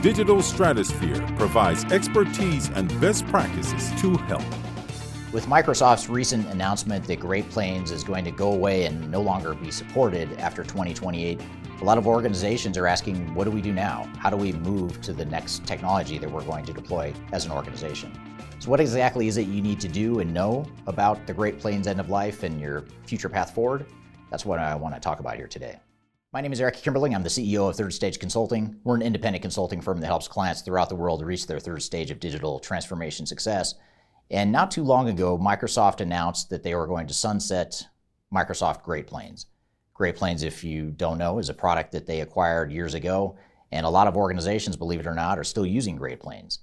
Digital Stratosphere provides expertise and best practices to help. With Microsoft's recent announcement that Great Plains is going to go away and no longer be supported after 2028, a lot of organizations are asking, what do we do now? How do we move to the next technology that we're going to deploy as an organization? So, what exactly is it you need to do and know about the Great Plains end of life and your future path forward? That's what I want to talk about here today. My name is Eric Kimberling. I'm the CEO of Third Stage Consulting. We're an independent consulting firm that helps clients throughout the world reach their third stage of digital transformation success. And not too long ago, Microsoft announced that they were going to sunset Microsoft Great Plains. Great Plains, if you don't know, is a product that they acquired years ago, and a lot of organizations, believe it or not, are still using Great Plains.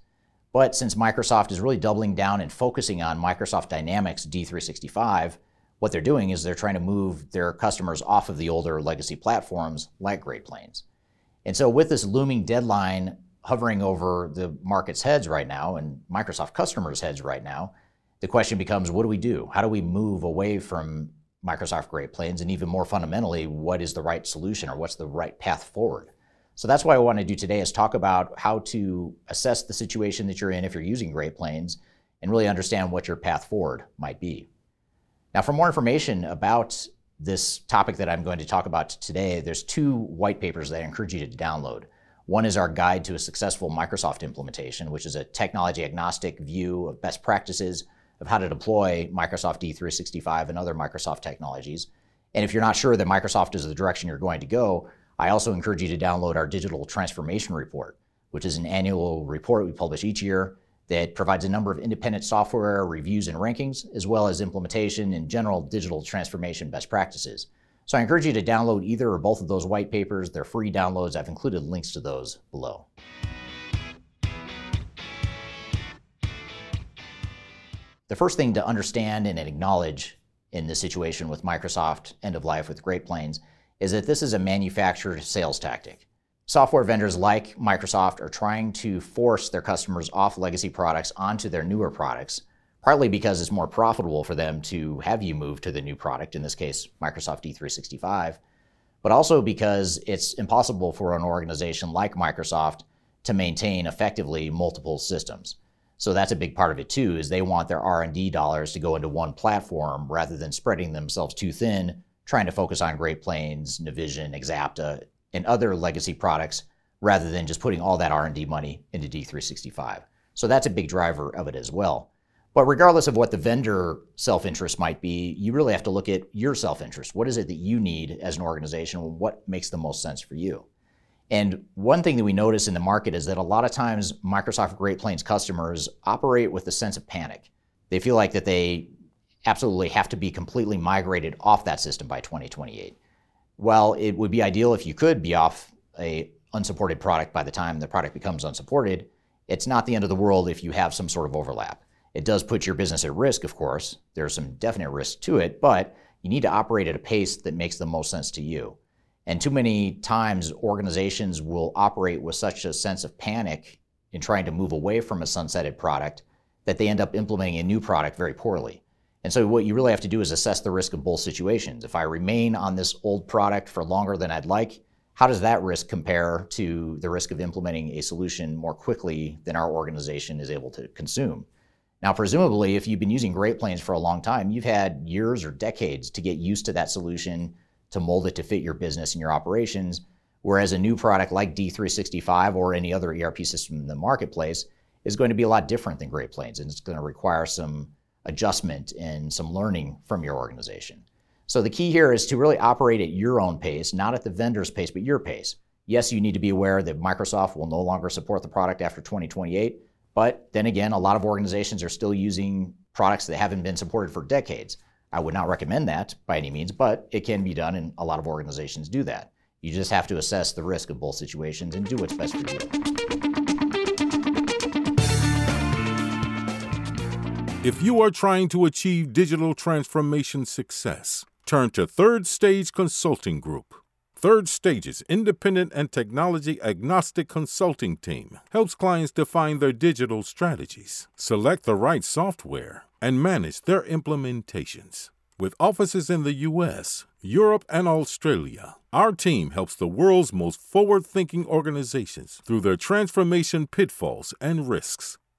But since Microsoft is really doubling down and focusing on Microsoft Dynamics D365, what they're doing is they're trying to move their customers off of the older legacy platforms like Great Plains. And so, with this looming deadline hovering over the market's heads right now and Microsoft customers' heads right now, the question becomes what do we do? How do we move away from Microsoft Great Plains? And even more fundamentally, what is the right solution or what's the right path forward? So that's what I want to do today is talk about how to assess the situation that you're in if you're using Great Plains and really understand what your path forward might be. Now, for more information about this topic that I'm going to talk about today, there's two white papers that I encourage you to download. One is our guide to a successful Microsoft implementation, which is a technology agnostic view of best practices of how to deploy Microsoft D365 and other Microsoft technologies. And if you're not sure that Microsoft is the direction you're going to go, I also encourage you to download our digital transformation report, which is an annual report we publish each year that provides a number of independent software reviews and rankings, as well as implementation and general digital transformation best practices. So I encourage you to download either or both of those white papers. They're free downloads. I've included links to those below. The first thing to understand and acknowledge in this situation with Microsoft end of life with Great Plains is that this is a manufactured sales tactic. Software vendors like Microsoft are trying to force their customers off legacy products onto their newer products, partly because it's more profitable for them to have you move to the new product, in this case, Microsoft D365, but also because it's impossible for an organization like Microsoft to maintain effectively multiple systems. So that's a big part of it too, is they want their R&D dollars to go into one platform rather than spreading themselves too thin, trying to focus on Great Plains, Navision, Axapta, and other legacy products rather than just putting all that R&D money into D365. So that's a big driver of it as well. But regardless of what the vendor self-interest might be, you really have to look at your self-interest. What is it that you need as an organization? What makes the most sense for you? And one thing that we notice in the market is that a lot of times Microsoft Great Plains customers operate with a sense of panic. They feel like that they absolutely have to be completely migrated off that system by 2028 while it would be ideal if you could be off a unsupported product by the time the product becomes unsupported, it's not the end of the world if you have some sort of overlap. It does put your business at risk, of course. There's some definite risk to it, but you need to operate at a pace that makes the most sense to you. And too many times, organizations will operate with such a sense of panic in trying to move away from a sunsetted product that they end up implementing a new product very poorly. And so what you really have to do is assess the risk of both situations. If I remain on this old product for longer than I'd like, how does that risk compare to the risk of implementing a solution more quickly than our organization is able to consume? Now, presumably, if you've been using Great Plains for a long time, you've had years or decades to get used to that solution, to mold it to fit your business and your operations. Whereas a new product like D365 or any other ERP system in the marketplace is going to be a lot different than Great Plains, and it's going to require some adjustment and some learning from your organization. So the key here is to really operate at your own pace, not at the vendor's pace, but your pace. Yes, you need to be aware that Microsoft will no longer support the product after 2028, but then again, a lot of organizations are still using products that haven't been supported for decades. I would not recommend that by any means, but it can be done, and a lot of organizations do that. You just have to assess the risk of both situations and do what's best for you. If you are trying to achieve digital transformation success, turn to Third Stage Consulting Group. Third Stage's independent and technology agnostic consulting team helps clients define their digital strategies, select the right software, and manage their implementations. With offices in the US, Europe, and Australia, our team helps the world's most forward thinking organizations through their transformation pitfalls and risks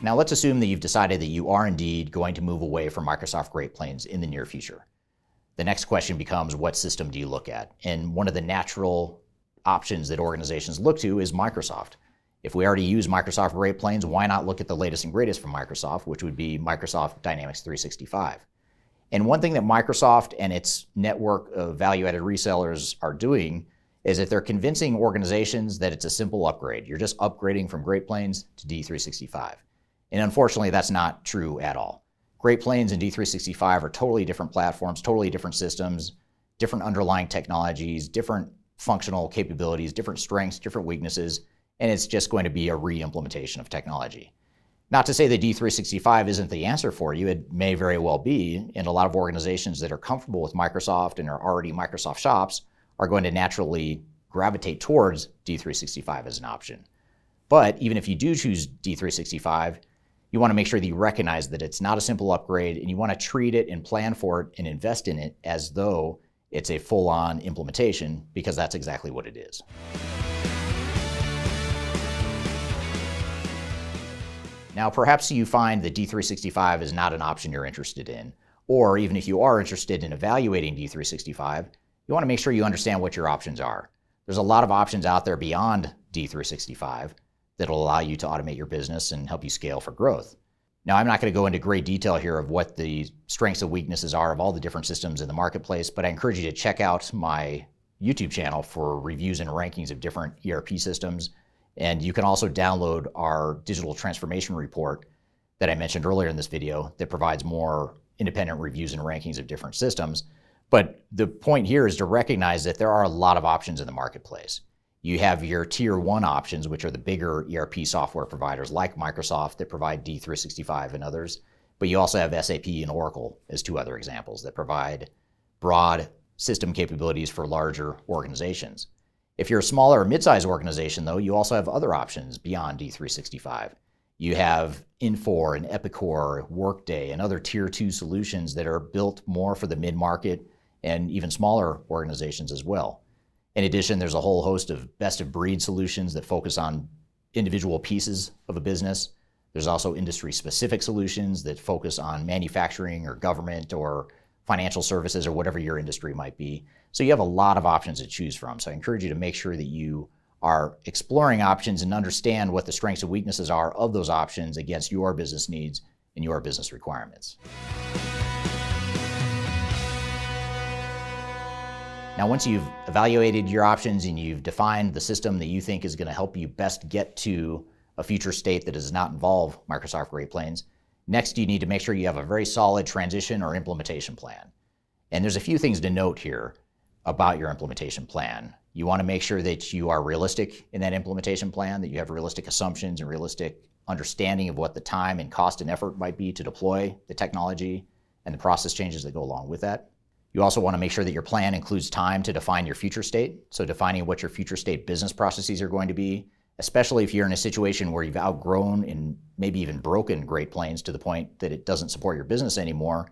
Now let's assume that you've decided that you are indeed going to move away from Microsoft Great Plains in the near future. The next question becomes what system do you look at? And one of the natural options that organizations look to is Microsoft. If we already use Microsoft Great Plains, why not look at the latest and greatest from Microsoft, which would be Microsoft Dynamics 365? And one thing that Microsoft and its network of value added resellers are doing is that they're convincing organizations that it's a simple upgrade. You're just upgrading from Great Plains to D365. And unfortunately, that's not true at all. Great Plains and D365 are totally different platforms, totally different systems, different underlying technologies, different functional capabilities, different strengths, different weaknesses, and it's just going to be a re implementation of technology. Not to say that D365 isn't the answer for you, it may very well be. And a lot of organizations that are comfortable with Microsoft and are already Microsoft shops are going to naturally gravitate towards D365 as an option. But even if you do choose D365, you want to make sure that you recognize that it's not a simple upgrade and you want to treat it and plan for it and invest in it as though it's a full on implementation because that's exactly what it is. Now, perhaps you find that D365 is not an option you're interested in, or even if you are interested in evaluating D365, you want to make sure you understand what your options are. There's a lot of options out there beyond D365 that'll allow you to automate your business and help you scale for growth. Now, I'm not going to go into great detail here of what the strengths and weaknesses are of all the different systems in the marketplace, but I encourage you to check out my YouTube channel for reviews and rankings of different ERP systems. And you can also download our digital transformation report that I mentioned earlier in this video that provides more independent reviews and rankings of different systems. But the point here is to recognize that there are a lot of options in the marketplace. You have your tier one options, which are the bigger ERP software providers like Microsoft that provide D365 and others. But you also have SAP and Oracle as two other examples that provide broad system capabilities for larger organizations. If you're a smaller or mid-sized organization, though, you also have other options beyond D365. You have Infor and Epicor, Workday, and other tier two solutions that are built more for the mid-market and even smaller organizations as well. In addition, there's a whole host of best of breed solutions that focus on individual pieces of a business. There's also industry specific solutions that focus on manufacturing or government or financial services or whatever your industry might be. So you have a lot of options to choose from. So I encourage you to make sure that you are exploring options and understand what the strengths and weaknesses are of those options against your business needs and your business requirements. Now, once you've evaluated your options and you've defined the system that you think is going to help you best get to a future state that does not involve Microsoft Great Plains, next you need to make sure you have a very solid transition or implementation plan. And there's a few things to note here about your implementation plan. You want to make sure that you are realistic in that implementation plan, that you have realistic assumptions and realistic understanding of what the time and cost and effort might be to deploy the technology and the process changes that go along with that. You also want to make sure that your plan includes time to define your future state. So, defining what your future state business processes are going to be, especially if you're in a situation where you've outgrown and maybe even broken Great Plains to the point that it doesn't support your business anymore.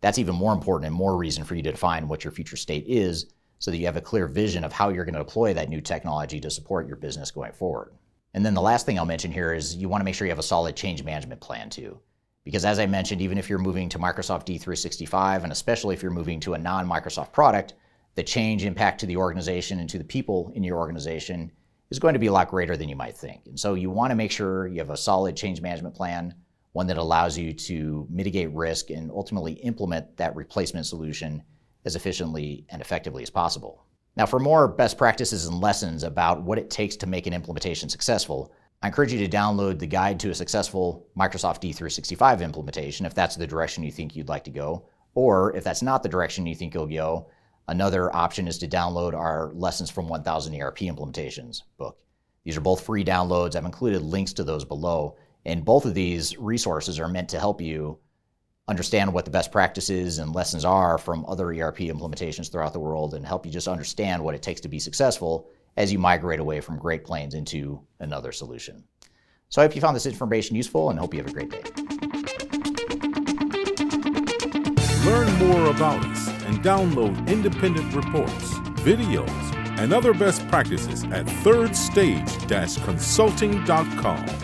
That's even more important and more reason for you to define what your future state is so that you have a clear vision of how you're going to deploy that new technology to support your business going forward. And then the last thing I'll mention here is you want to make sure you have a solid change management plan too. Because as I mentioned, even if you're moving to Microsoft D365, and especially if you're moving to a non Microsoft product, the change impact to the organization and to the people in your organization is going to be a lot greater than you might think. And so you want to make sure you have a solid change management plan, one that allows you to mitigate risk and ultimately implement that replacement solution as efficiently and effectively as possible. Now, for more best practices and lessons about what it takes to make an implementation successful, I encourage you to download the guide to a successful Microsoft D365 implementation if that's the direction you think you'd like to go. Or if that's not the direction you think you'll go, another option is to download our Lessons from 1000 ERP Implementations book. These are both free downloads. I've included links to those below. And both of these resources are meant to help you understand what the best practices and lessons are from other ERP implementations throughout the world and help you just understand what it takes to be successful as you migrate away from Great Plains into another solution. So I hope you found this information useful and hope you have a great day. Learn more about us and download independent reports, videos, and other best practices at thirdstage-consulting.com.